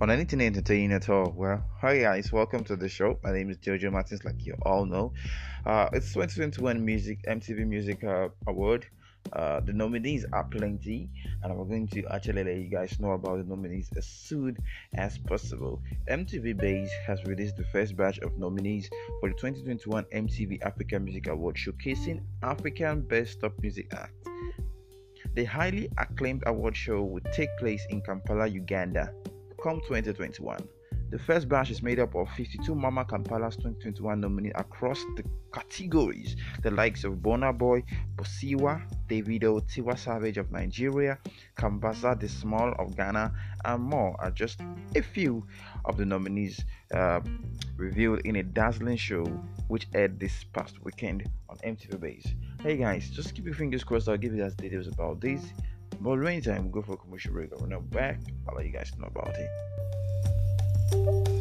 on anything entertaining at all. Well, hi guys, welcome to the show. My name is Jojo Martins, like you all know. Uh, it's 2021 Music MTV Music uh, Award. Uh, the nominees are plenty, and I'm going to actually let you guys know about the nominees as soon as possible. MTV Base has released the first batch of nominees for the 2021 MTV African Music Award, showcasing African Best Top Music Act. The highly acclaimed award show will take place in Kampala, Uganda, come 2021. The first batch is made up of 52 Mama Kampala's 2021 nominees across the categories. The likes of Burna Boy, Bosiwa, Davido, Tiwa Savage of Nigeria, Kambasa the Small of Ghana, and more are just a few of the nominees uh, revealed in a dazzling show which aired this past weekend on MTV Base. Hey guys, just keep your fingers crossed. I'll give you guys details about this. But meantime, we'll go for a commercial break. When I'm back, I'll let you guys know about it.